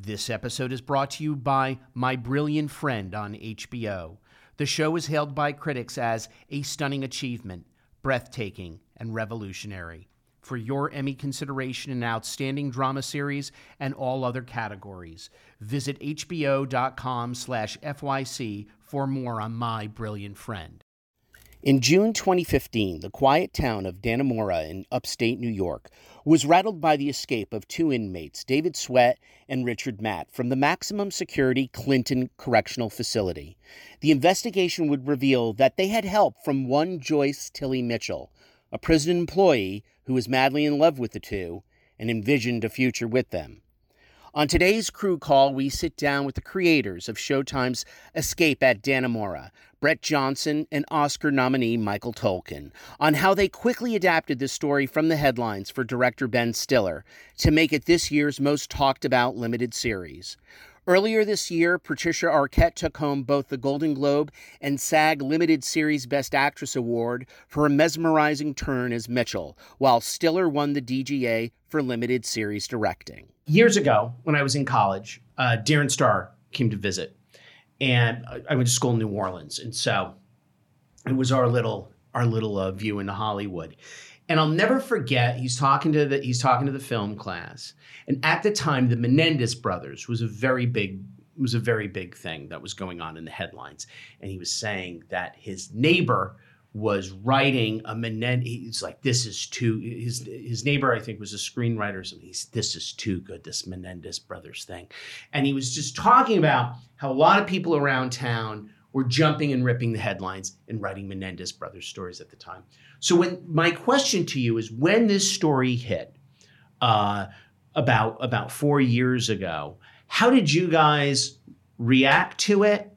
This episode is brought to you by My Brilliant Friend on HBO. The show is hailed by critics as a stunning achievement, breathtaking, and revolutionary. For your Emmy consideration in Outstanding Drama Series and all other categories, visit hbo.com slash FYC for more on My Brilliant Friend. In June 2015, the quiet town of Dannemora in upstate New York was rattled by the escape of two inmates, David Sweat and Richard Matt, from the maximum security Clinton Correctional Facility. The investigation would reveal that they had help from one Joyce Tilly Mitchell, a prison employee who was madly in love with the two and envisioned a future with them. On today's crew call, we sit down with the creators of Showtime's Escape at Dannemora, Brett Johnson and Oscar nominee Michael Tolkin, on how they quickly adapted the story from the headlines for director Ben Stiller to make it this year's most talked about limited series. Earlier this year, Patricia Arquette took home both the Golden Globe and SAG Limited Series Best Actress Award for a mesmerizing turn as Mitchell, while Stiller won the DGA for Limited Series Directing. Years ago, when I was in college, uh, Darren Star came to visit, and I went to school in New Orleans, and so it was our little our little uh, view into Hollywood. And I'll never forget he's talking to the he's talking to the film class. And at the time the Menendez brothers was a very big was a very big thing that was going on in the headlines. And he was saying that his neighbor was writing a Menendez. He's like, this is too. His his neighbor, I think, was a screenwriter. So he's this is too good. This Menendez brothers thing, and he was just talking about how a lot of people around town were jumping and ripping the headlines and writing Menendez brothers stories at the time. So when my question to you is, when this story hit uh, about about four years ago, how did you guys react to it,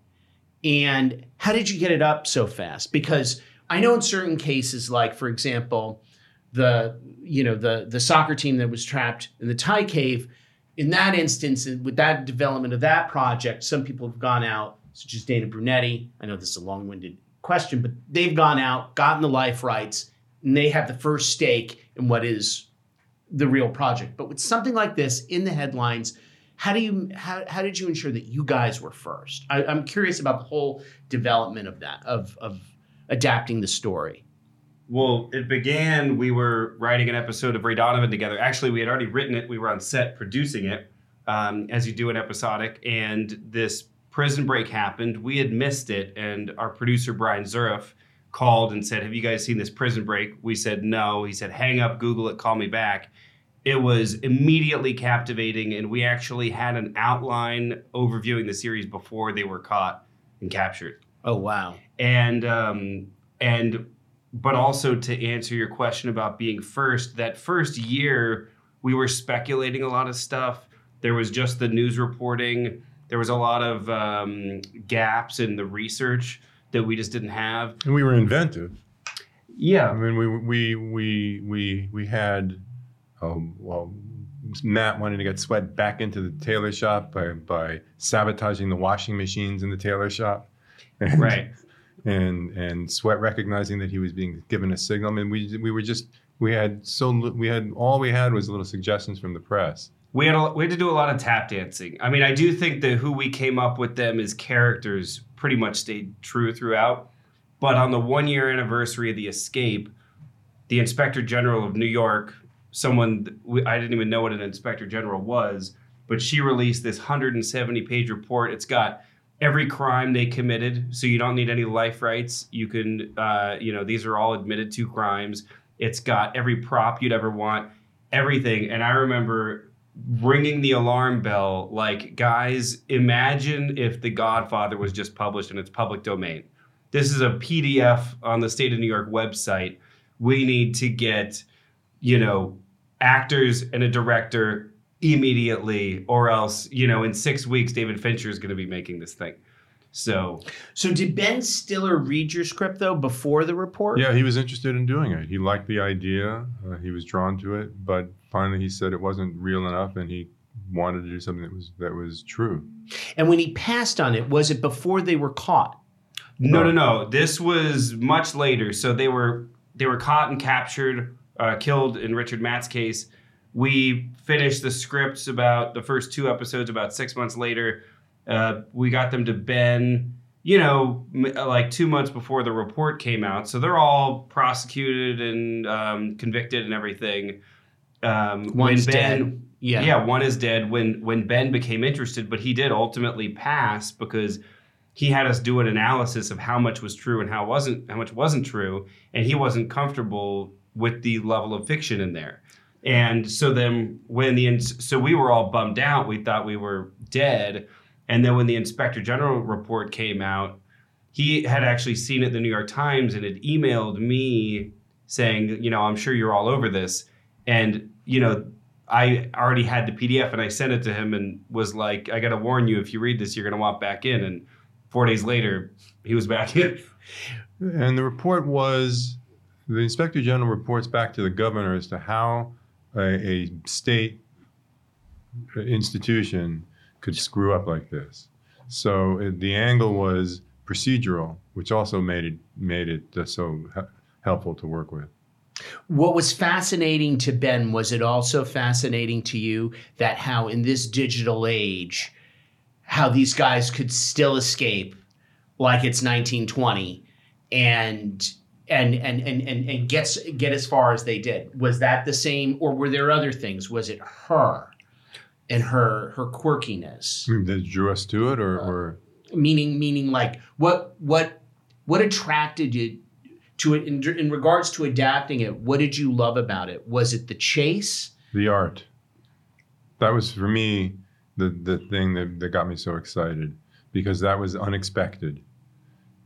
and how did you get it up so fast? Because I know in certain cases, like for example, the you know the the soccer team that was trapped in the Thai cave. In that instance, with that development of that project, some people have gone out, such as Dana Brunetti. I know this is a long-winded question, but they've gone out, gotten the life rights, and they have the first stake in what is the real project. But with something like this in the headlines, how do you how, how did you ensure that you guys were first? I, am curious about the whole development of that of of adapting the story. Well, it began. We were writing an episode of Ray Donovan together. Actually, we had already written it. We were on set producing it, um, as you do an episodic. And this prison break happened. We had missed it, and our producer Brian Zurif called and said, "Have you guys seen this prison break?" We said no. He said, "Hang up, Google it, call me back." It was immediately captivating, and we actually had an outline overviewing the series before they were caught and captured. Oh wow! And um, and but also to answer your question about being first, that first year we were speculating a lot of stuff. There was just the news reporting there was a lot of um, gaps in the research that we just didn't have. And we were inventive. Yeah. I mean, we we we we we had, um, well, Matt wanted to get Sweat back into the tailor shop by by sabotaging the washing machines in the tailor shop. And, right. And and Sweat recognizing that he was being given a signal. I mean, we we were just we had so we had all we had was little suggestions from the press we had a, we had to do a lot of tap dancing. I mean, I do think that who we came up with them as characters pretty much stayed true throughout. But on the one year anniversary of the escape, the Inspector General of New York, someone I didn't even know what an Inspector General was, but she released this 170 page report. It's got every crime they committed, so you don't need any life rights. You can, uh, you know, these are all admitted to crimes. It's got every prop you'd ever want, everything. And I remember ringing the alarm bell like guys imagine if the godfather was just published in its public domain. This is a pdf on the state of new york website. We need to get you know actors and a director immediately or else you know in six weeks david fincher is going to be making this thing so, so did Ben Stiller read your script though before the report? Yeah, he was interested in doing it. He liked the idea. Uh, he was drawn to it, but finally he said it wasn't real enough, and he wanted to do something that was that was true. And when he passed on it, was it before they were caught? No, no, no. This was much later. So they were they were caught and captured, uh, killed in Richard Matt's case we finished the scripts about the first two episodes about six months later. Uh, we got them to Ben, you know, m- like two months before the report came out. So they're all prosecuted and um, convicted and everything. Um, One's when Ben, dead. Yeah. yeah, one is dead. When when Ben became interested, but he did ultimately pass because he had us do an analysis of how much was true and how wasn't how much wasn't true, and he wasn't comfortable with the level of fiction in there. And so then when the so we were all bummed out. We thought we were dead. And then when the inspector general report came out, he had actually seen it in the New York Times and had emailed me saying, you know, I'm sure you're all over this. And, you know, I already had the PDF and I sent it to him and was like, I got to warn you, if you read this, you're going to want back in. And four days later, he was back in. And the report was the inspector general reports back to the governor as to how a, a state institution could screw up like this. So it, the angle was procedural, which also made it made it uh, so he- helpful to work with. What was fascinating to Ben was it also fascinating to you that how in this digital age, how these guys could still escape like it's 1920 and and and and and, and get get as far as they did. Was that the same or were there other things? Was it her and her her quirkiness? That drew us to it, or, uh, or meaning meaning like what what what attracted you to it in, in regards to adapting it what did you love about it was it the chase the art. That was for me the the thing that, that got me so excited because that was unexpected.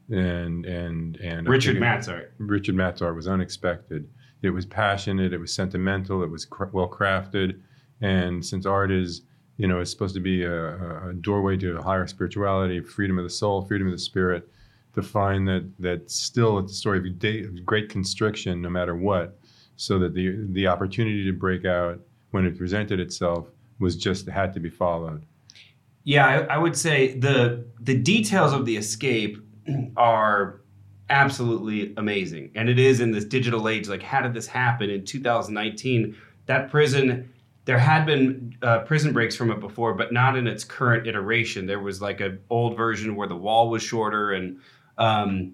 And and and Richard think it- Matzart. Richard Matt's art was unexpected. It was passionate. It was sentimental. It was cr- well crafted. And since art is, you know, is supposed to be a, a- doorway to a higher spirituality, freedom of the soul, freedom of the spirit, to find that that still it's a story of great constriction, no matter what, so that the the opportunity to break out when it presented itself was just had to be followed. Yeah, I, I would say the the details of the escape are absolutely amazing, and it is in this digital age. Like, how did this happen in 2019? That prison, there had been uh, prison breaks from it before, but not in its current iteration. There was like an old version where the wall was shorter, and um,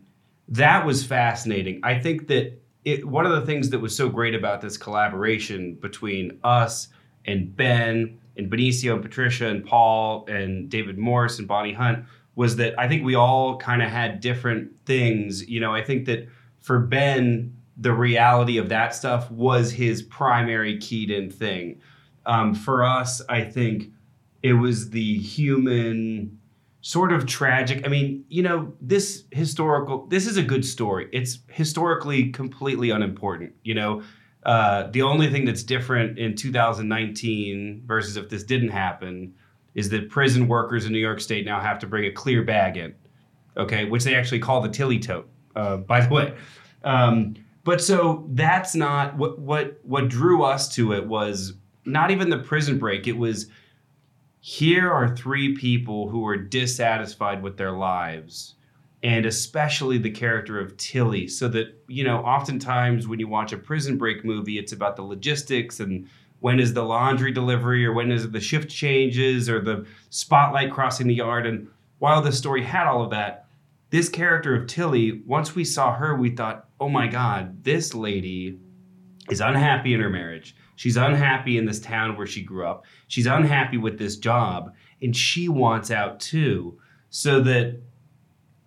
that was fascinating. I think that it, one of the things that was so great about this collaboration between us and Ben and Benicio and Patricia and Paul and David Morse and Bonnie Hunt was that I think we all kind of had different things. You know, I think that for Ben, the reality of that stuff was his primary keyed in thing. Um, for us, I think it was the human sort of tragic. I mean, you know, this historical, this is a good story. It's historically completely unimportant, you know. Uh, the only thing that's different in 2019 versus if this didn't happen is that prison workers in New York State now have to bring a clear bag in, okay, which they actually call the Tilly tote, uh, by the way. Um, but so that's not what what what drew us to it was not even the prison break. It was here are three people who are dissatisfied with their lives and especially the character of Tilly. So that, you know, oftentimes when you watch a prison break movie, it's about the logistics and when is the laundry delivery or when is the shift changes or the spotlight crossing the yard. And while the story had all of that, this character of Tilly, once we saw her, we thought, oh my God, this lady is unhappy in her marriage. She's unhappy in this town where she grew up. She's unhappy with this job, and she wants out too. So that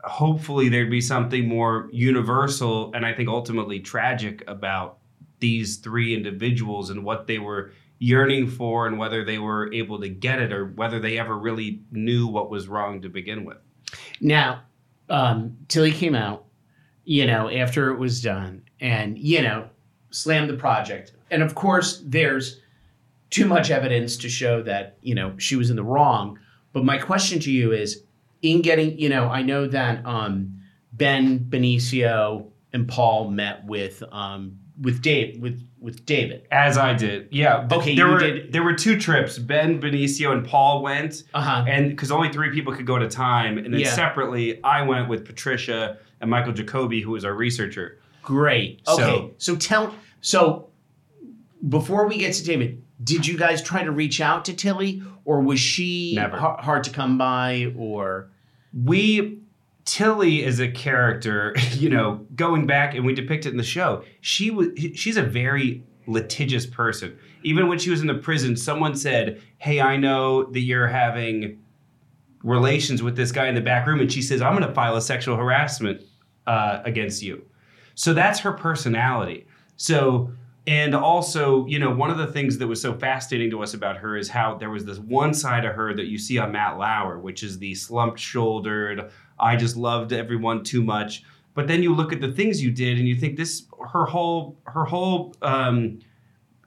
hopefully there'd be something more universal and I think ultimately tragic about these three individuals and what they were yearning for and whether they were able to get it or whether they ever really knew what was wrong to begin with. now um tilly came out you know after it was done and you know slammed the project and of course there's too much evidence to show that you know she was in the wrong but my question to you is in getting you know i know that um ben benicio and paul met with um with dave with with david As I did. Yeah. Okay, there you were did- there were two trips. Ben, Benicio, and Paul went. uh-huh and because only three people could go at a time, and then Yeah. separately, I went with Patricia and Michael Jacoby, who was our researcher. Great. So- Okay. So, tell so before we get to David, did you guys try to reach out to Tilly, or was she ha- hard to come by, or we Tilly is a character, you know, going back and we depict it in the show. She was she's a very litigious person. Even when she was in the prison, someone said, "Hey, I know that you're having relations with this guy in the back room," and she says, "I'm going to file a sexual harassment uh, against you." So that's her personality. So and also, you know, one of the things that was so fascinating to us about her is how there was this one side of her that you see on Matt Lauer, which is the slumped shouldered, I just loved everyone too much. But then you look at the things you did and you think this her whole her whole um,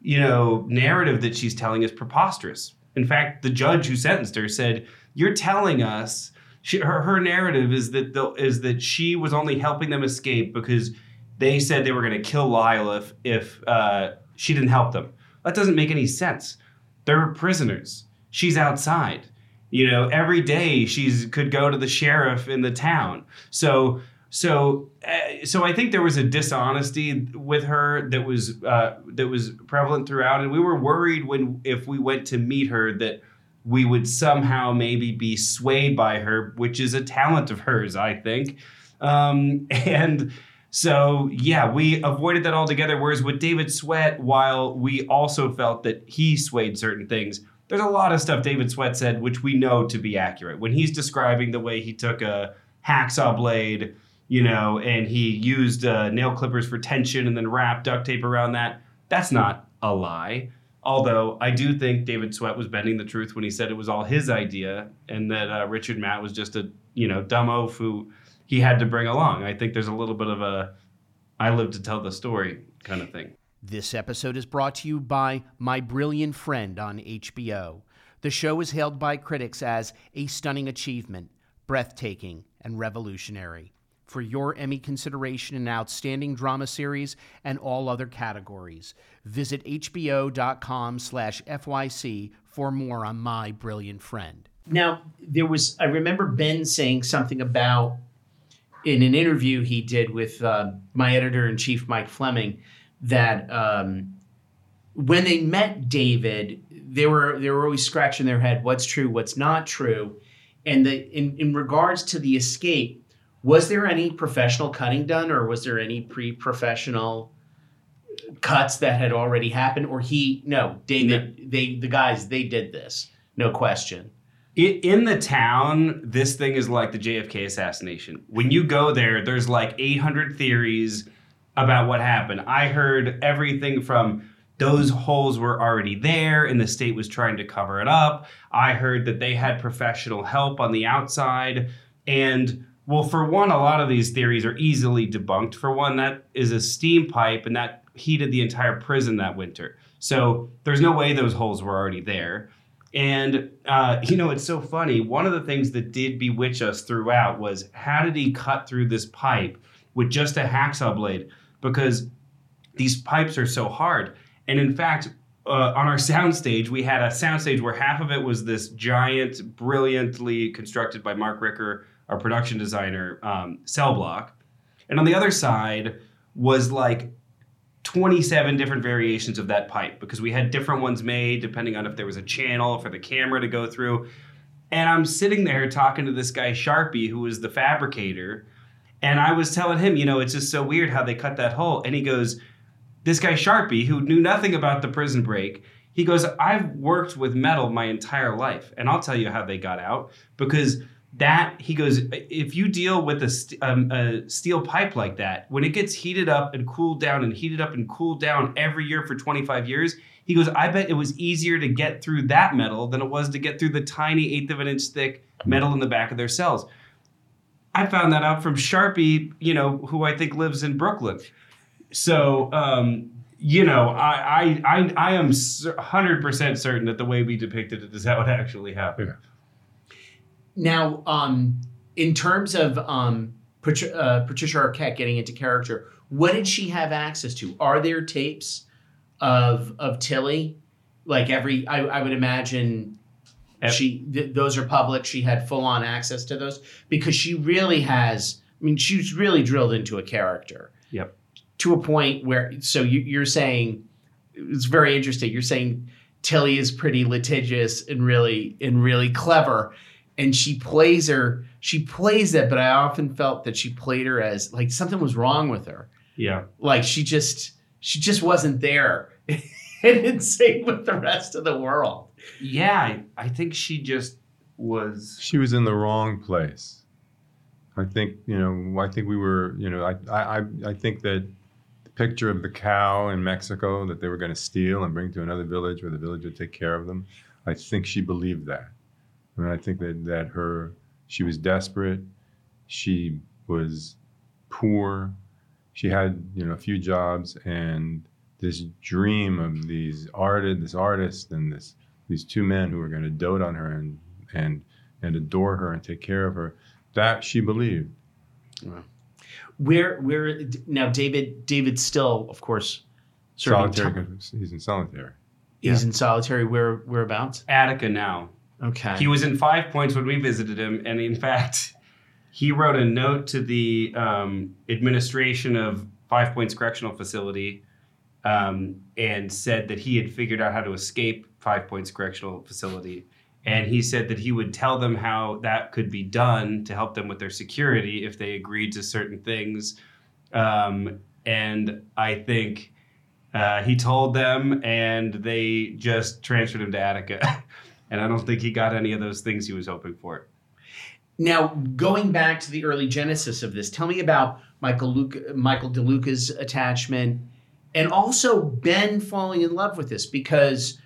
you know narrative that she's telling is preposterous. In fact, the judge who sentenced her said, "You're telling us she, her her narrative is that the, is that she was only helping them escape because they said they were going to kill Lyle if if uh, she didn't help them. That doesn't make any sense. They're prisoners. She's outside. You know, every day she's could go to the sheriff in the town. So so uh, so I think there was a dishonesty with her that was uh, that was prevalent throughout, and we were worried when if we went to meet her that we would somehow maybe be swayed by her, which is a talent of hers, I think. Um, and so yeah, we avoided that altogether. Whereas with David Sweat, while we also felt that he swayed certain things, there's a lot of stuff David Sweat said which we know to be accurate. When he's describing the way he took a hacksaw blade, you know, and he used uh, nail clippers for tension and then wrapped duct tape around that, that's not a lie. Although I do think David Sweat was bending the truth when he said it was all his idea and that uh, Richard Matt was just a you know dumb oaf who he had to bring along. I think there's a little bit of a I live to tell the story kind of thing. This episode is brought to you by My Brilliant Friend on HBO. The show is hailed by critics as a stunning achievement, breathtaking, and revolutionary. For your Emmy consideration in Outstanding Drama Series and all other categories, visit hbo.com slash FYC for more on My Brilliant Friend. Now, there was, I remember Ben saying something about in an interview he did with uh, my editor in chief, Mike Fleming, that um, when they met David, they were they were always scratching their head, what's true, what's not true, and the in in regards to the escape, was there any professional cutting done, or was there any pre-professional cuts that had already happened, or he no David they the guys they did this, no question. In the town, this thing is like the JFK assassination. When you go there, there's like 800 theories about what happened. I heard everything from those holes were already there and the state was trying to cover it up. I heard that they had professional help on the outside. And well, for one, a lot of these theories are easily debunked. For one, that is a steam pipe and that heated the entire prison that winter. So there's no way those holes were already there. And uh, you know, it's so funny. One of the things that did bewitch us throughout was how did he cut through this pipe with just a hacksaw blade? Because these pipes are so hard. And in fact, uh, on our soundstage, we had a soundstage where half of it was this giant, brilliantly constructed by Mark Ricker, our production designer, um, cell block, and on the other side was like 27 different variations of that pipe because we had different ones made depending on if there was a channel for the camera to go through. And I'm sitting there talking to this guy Sharpie, who was the fabricator, and I was telling him, you know, it's just so weird how they cut that hole. And he goes, this guy Sharpie, who knew nothing about the prison break, he goes, I've worked with metal my entire life, and I'll tell you how they got out because that he goes, if you deal with a, st- um, a steel pipe like that, when it gets heated up and cooled down and heated up and cooled down every year for 25 years, he goes, I bet it was easier to get through that metal than it was to get through the tiny eighth of an inch thick metal in the back of their cells. I found that out from Sharpie, you know, who I think lives in Brooklyn. So, um, you know, I, I, I, I am hundred percent certain that the way we depicted it is how it actually happened. Now, um, in terms of um, Patri- uh, Patricia Arquette getting into character, what did she have access to? Are there tapes of of Tilly? Like every, I, I would imagine she th- those are public. She had full on access to those because she really has. I mean, she's really drilled into a character. Yep. To a point where, so you, you're saying it's very interesting. You're saying Tilly is pretty litigious and really and really clever, and she plays her. She plays it, but I often felt that she played her as like something was wrong with her. Yeah. Like she just she just wasn't there. and in sync with the rest of the world. Yeah, I, I think she just was. She was in the wrong place. I think you know. I think we were. You know. I I I think that the picture of the cow in Mexico that they were going to steal and bring to another village where the village would take care of them. I think she believed that. I mean, I think that that her she was desperate. She was poor. She had you know a few jobs and this dream of these artist, this artist, and this these two men who were going to dote on her and and and adore her and take care of her. That she believed. Wow. Where where now David David still of course solitary. Time. He's in solitary. He's yeah. in solitary. Where whereabouts? Attica now. Okay. He was in Five Points when we visited him, and in fact, he wrote a note to the um, administration of Five Points Correctional Facility um, and said that he had figured out how to escape Five Points Correctional Facility. And he said that he would tell them how that could be done to help them with their security if they agreed to certain things. Um, and I think uh, he told them, and they just transferred him to Attica. and I don't think he got any of those things he was hoping for. Now, going back to the early genesis of this, tell me about Michael Luke, Michael DeLuca's attachment and also Ben falling in love with this because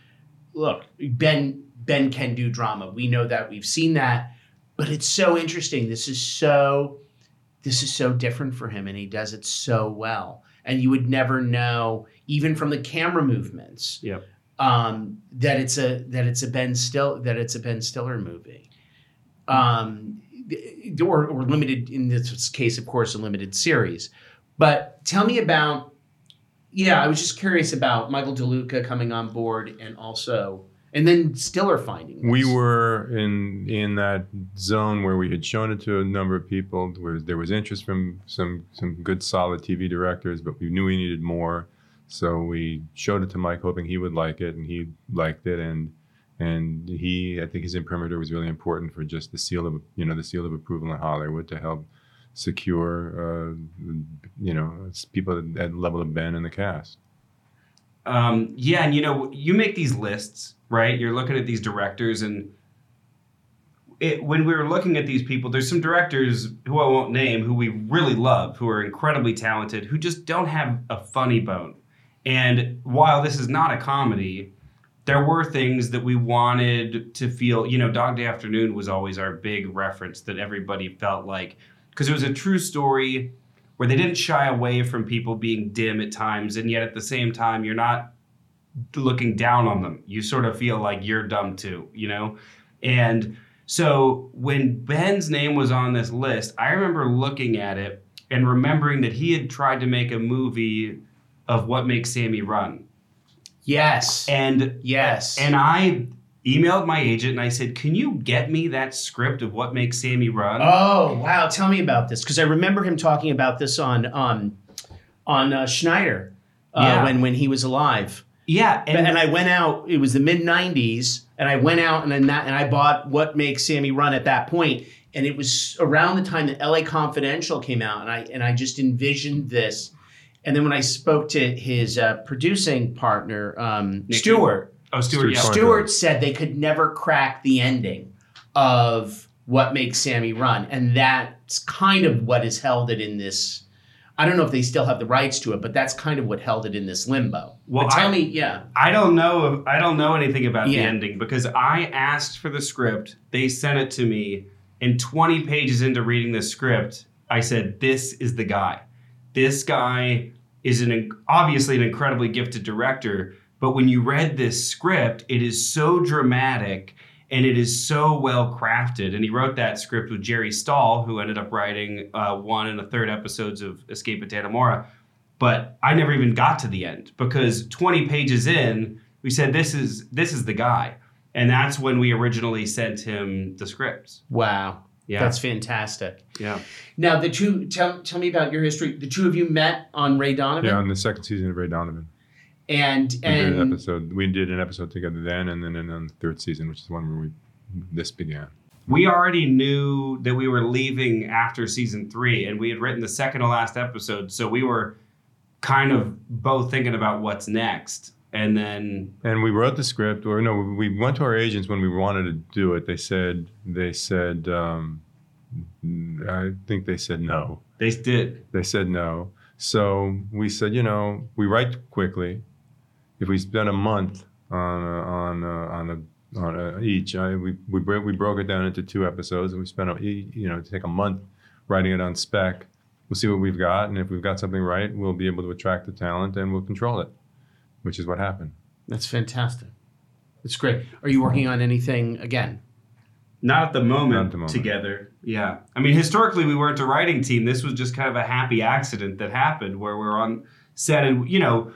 look, Ben Ben can do drama. We know that. We've seen that. But it's so interesting. This is so this is so different for him and he does it so well. And you would never know even from the camera movements. Yep. Um, that it's a that it's a Ben Still that it's a Ben Stiller movie. Um, or, or limited in this case, of course, a limited series. But tell me about yeah, I was just curious about Michael DeLuca coming on board and also and then Stiller finding. This. We were in in that zone where we had shown it to a number of people. Where there was interest from some some good solid TV directors, but we knew we needed more. So we showed it to Mike, hoping he would like it, and he liked it. And and he, I think his imprimatur was really important for just the seal of you know the seal of approval in Hollywood to help secure, uh, you know, people at the level of Ben and the cast. Um, yeah, and you know, you make these lists, right? You're looking at these directors, and it, when we were looking at these people, there's some directors who I won't name who we really love, who are incredibly talented, who just don't have a funny bone. And while this is not a comedy, there were things that we wanted to feel. You know, Dog Day Afternoon was always our big reference that everybody felt like because it was a true story where they didn't shy away from people being dim at times, and yet at the same time, you're not looking down on them. You sort of feel like you're dumb too, you know? And so when Ben's name was on this list, I remember looking at it and remembering that he had tried to make a movie of what makes Sammy run. Yes. And yes. And I emailed my agent and I said, "Can you get me that script of what makes Sammy run?" Oh wow, tell me about this because I remember him talking about this on um, on uh, Schneider uh, yeah. when when he was alive. Yeah, and, and I went out. It was the mid '90s, and I went out and that, and I bought What Makes Sammy Run at that point, and it was around the time that L.A. Confidential came out, and I and I just envisioned this. And then when I spoke to his uh, producing partner, um, Stuart, Oh, Stuart. Yeah. Stuart said they could never crack the ending of what makes Sammy run, and that's kind of what has held it in this. I don't know if they still have the rights to it, but that's kind of what held it in this limbo. Well, but tell I, me, yeah. I don't know. I don't know anything about yeah. the ending because I asked for the script. They sent it to me, and 20 pages into reading the script, I said, "This is the guy. This guy is an obviously an incredibly gifted director." But when you read this script, it is so dramatic and it is so well crafted. And he wrote that script with Jerry Stahl, who ended up writing uh, one and a third episodes of Escape at Dannemora. But I never even got to the end because 20 pages in, we said this is this is the guy, and that's when we originally sent him the scripts. Wow. Yeah. That's fantastic. Yeah. Now the two tell tell me about your history. The two of you met on Ray Donovan. Yeah, on the second season of Ray Donovan And We did an episode. We did an episode together then, and then in the third season, which is the one where we this began. we already knew that we were leaving after season three, and we had written the second to last episode, so we were kind of both thinking about what's next. And then And we wrote the script, or no, we went to our agents when we wanted to do it. They said, they said, um, I think they said no. they did. They said no. So we said, you know, we write quickly. If we spend a month on a, on a, on a, on a, each, I, we we broke we broke it down into two episodes, and we spent a, you know take a month writing it on spec. We'll see what we've got, and if we've got something right, we'll be able to attract the talent, and we'll control it, which is what happened. that's fantastic. That's great. Are you working on anything again? Not at the moment, Not at the moment. together. Yeah. I mean, historically, we weren't a writing team. This was just kind of a happy accident that happened where we're on set and, you know,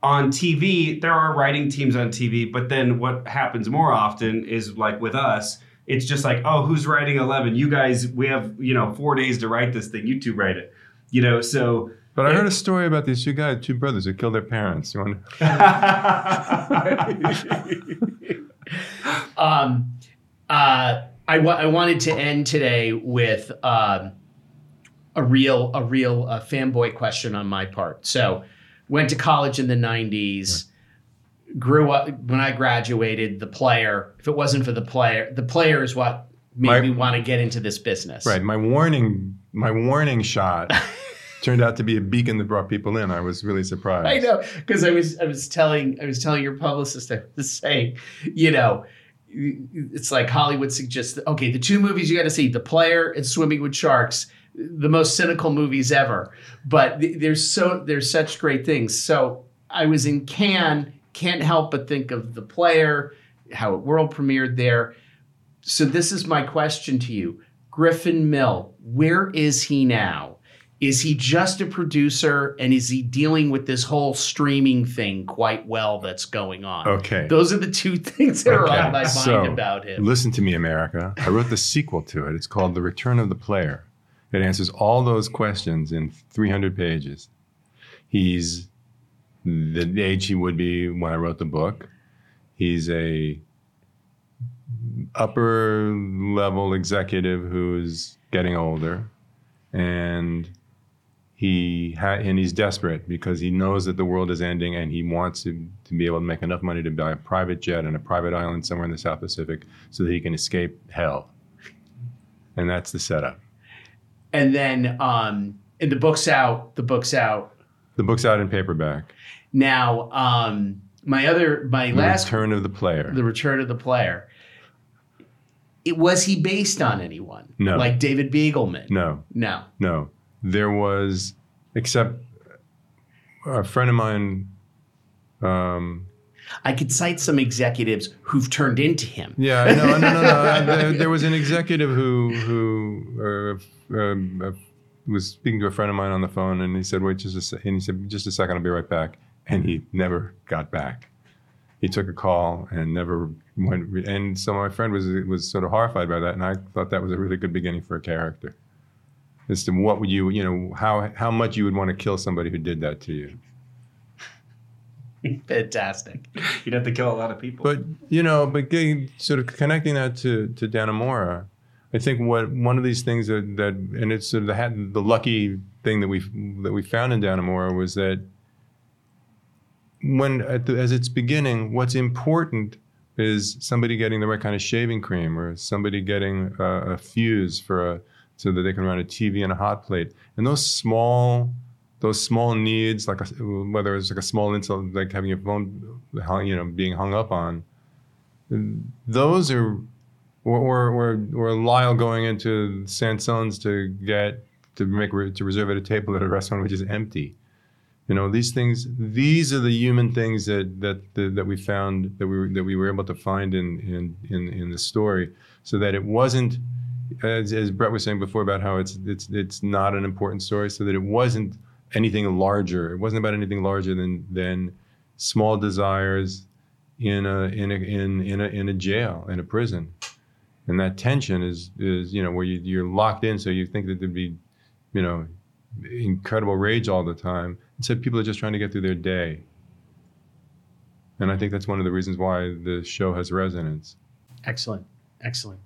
on TV, there are writing teams on TV, but then what happens more often is like with us, it's just like, oh, who's writing 11? You guys, we have, you know, four days to write this thing. You two write it. You know, so. But I heard a story about these two guys, two brothers who killed their parents. You want? um, uh, I, wa- I wanted to end today with um, a real a real uh, fanboy question on my part. So, went to college in the '90s. Grew up when I graduated. The player, if it wasn't for the player, the player is what made My- me want to get into this business. Right. My warning, my warning shot turned out to be a beacon that brought people in. I was really surprised. I know because I was I was telling I was telling your publicist I was saying, you know, it's like Hollywood suggests. Okay, the two movies you got to see: The Player and Swimming with Sharks, the most cynical movies ever. But th- there's so there's such great things. So I was in Cannes, can't help but think of The Player, how it world premiered there. So this is my question to you, Griffin Mill. Where is he now? Is he just a producer and is he dealing with this whole streaming thing quite well that's going on? Okay. Those are the two things that are Okay, on my mind so, about him. Listen to me, America. I wrote the sequel to it. It's called The Return of the Player. It answers all those questions in 300 pages. He's the age he would be when I wrote the book. He's a upper level executive who's getting older, and he ha- and he's desperate because he knows that the world is ending, and he wants to, to be able to make enough money to buy a private jet and a private island somewhere in the South Pacific so that he can escape hell. And that's the setup. And then um and the book's out, the book's out. The book's out in paperback. Now, um my other my The last Return of the Player. the return of the player. It was he based on anyone? No. Like David Begelman? no, No. no. There was, except a friend of mine. Um, I could cite some executives who've turned into him. yeah, no, no, no, no. there, there was an executive who who uh, um, uh, was speaking to a friend of mine on the phone, and he said, "Wait just a sec," and he said, "Just a second, I'll be right back." And he never got back. He took a call and never went. And so my friend was was sort of horrified by that, and I thought that was a really good beginning for a character. As to what would you, you know, how how much you would want to kill somebody who did that to you. Fantastic. You'd have to kill a lot of people. But you know, but getting, sort of connecting that to to Dannemora, I think what one of these things that that and it's sort of the ha- the lucky thing that we that we found in Dannemora was that when at the, as it's beginning, what's important is somebody getting the right kind of shaving cream or somebody getting a, a fuse for a so that they can run a TV and a hot plate. And those small those small needs like a, whether it's like a small insult like having your phone you know being hung up on those are or or or, Lyle going into Sanson's to get to make to reserve at a table at a restaurant which is empty. You know these things these are the human things that that that, that we found that we were, that we were able to find in in in, in the story so that it wasn't as, as Brett was saying before about how it's it's it's not an important story so that it wasn't anything larger it wasn't about anything larger than than small desires in a in a in in a, in a jail in a prison and that tension is is you know where you, you're locked in so you think that there'd be you know incredible rage all the time instead people are just trying to get through their day And I think that's one of the reasons why the show has resonance. Excellent. Excellent.